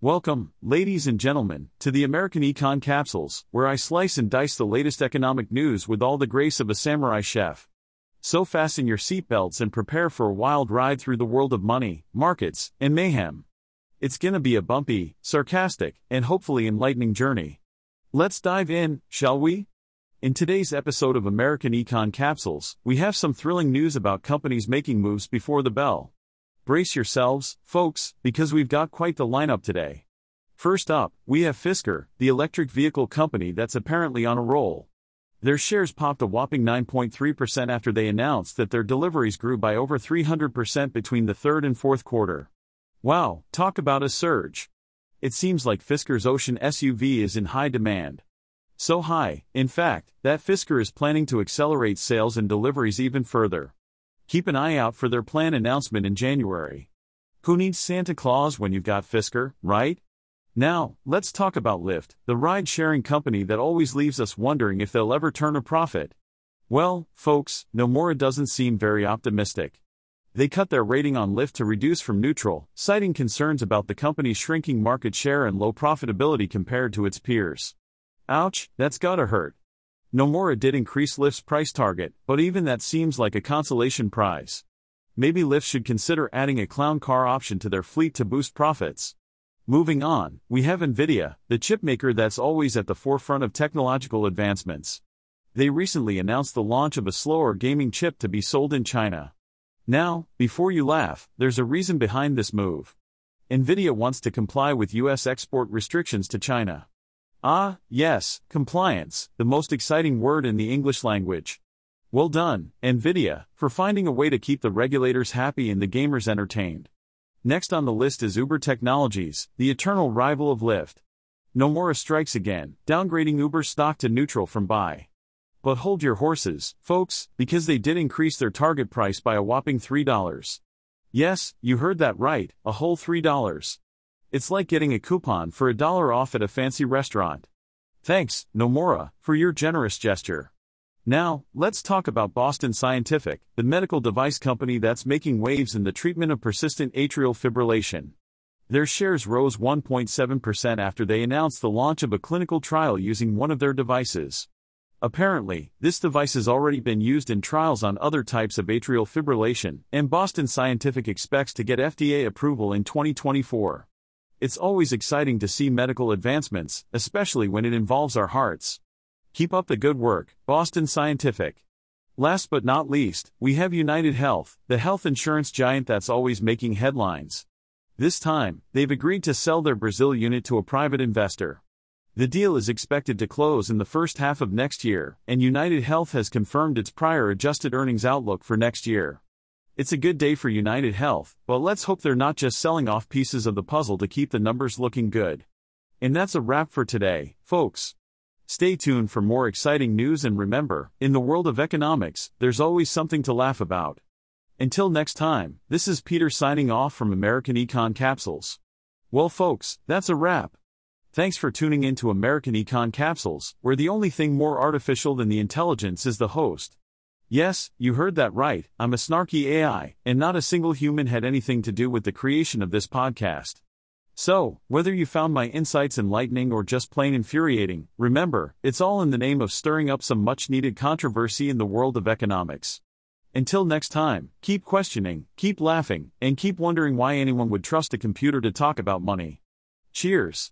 Welcome, ladies and gentlemen, to the American Econ Capsules, where I slice and dice the latest economic news with all the grace of a samurai chef. So fasten your seatbelts and prepare for a wild ride through the world of money, markets, and mayhem. It's gonna be a bumpy, sarcastic, and hopefully enlightening journey. Let's dive in, shall we? In today's episode of American Econ Capsules, we have some thrilling news about companies making moves before the bell. Brace yourselves, folks, because we've got quite the lineup today. First up, we have Fisker, the electric vehicle company that's apparently on a roll. Their shares popped a whopping 9.3% after they announced that their deliveries grew by over 300% between the third and fourth quarter. Wow, talk about a surge. It seems like Fisker's Ocean SUV is in high demand. So high, in fact, that Fisker is planning to accelerate sales and deliveries even further. Keep an eye out for their plan announcement in January. Who needs Santa Claus when you've got Fisker, right? Now, let's talk about Lyft, the ride sharing company that always leaves us wondering if they'll ever turn a profit. Well, folks, Nomura doesn't seem very optimistic. They cut their rating on Lyft to reduce from neutral, citing concerns about the company's shrinking market share and low profitability compared to its peers. Ouch, that's gotta hurt. Nomura did increase Lyft's price target, but even that seems like a consolation prize. Maybe Lyft should consider adding a clown car option to their fleet to boost profits. Moving on, we have Nvidia, the chipmaker that's always at the forefront of technological advancements. They recently announced the launch of a slower gaming chip to be sold in China. Now, before you laugh, there's a reason behind this move. Nvidia wants to comply with US export restrictions to China. Ah, yes, compliance, the most exciting word in the English language. Well done, NVIDIA, for finding a way to keep the regulators happy and the gamers entertained. Next on the list is Uber Technologies, the eternal rival of Lyft. Nomura strikes again, downgrading Uber stock to neutral from buy. But hold your horses, folks, because they did increase their target price by a whopping $3. Yes, you heard that right, a whole $3. It's like getting a coupon for a dollar off at a fancy restaurant. Thanks, Nomura, for your generous gesture. Now, let's talk about Boston Scientific, the medical device company that's making waves in the treatment of persistent atrial fibrillation. Their shares rose 1.7% after they announced the launch of a clinical trial using one of their devices. Apparently, this device has already been used in trials on other types of atrial fibrillation, and Boston Scientific expects to get FDA approval in 2024. It's always exciting to see medical advancements, especially when it involves our hearts. Keep up the good work, Boston Scientific. Last but not least, we have United Health, the health insurance giant that's always making headlines. This time, they've agreed to sell their Brazil unit to a private investor. The deal is expected to close in the first half of next year, and United Health has confirmed its prior adjusted earnings outlook for next year. It's a good day for United Health, but let's hope they're not just selling off pieces of the puzzle to keep the numbers looking good. And that's a wrap for today, folks. Stay tuned for more exciting news and remember, in the world of economics, there's always something to laugh about. Until next time, this is Peter signing off from American Econ Capsules. Well, folks, that's a wrap. Thanks for tuning in to American Econ Capsules, where the only thing more artificial than the intelligence is the host. Yes, you heard that right, I'm a snarky AI, and not a single human had anything to do with the creation of this podcast. So, whether you found my insights enlightening or just plain infuriating, remember, it's all in the name of stirring up some much needed controversy in the world of economics. Until next time, keep questioning, keep laughing, and keep wondering why anyone would trust a computer to talk about money. Cheers.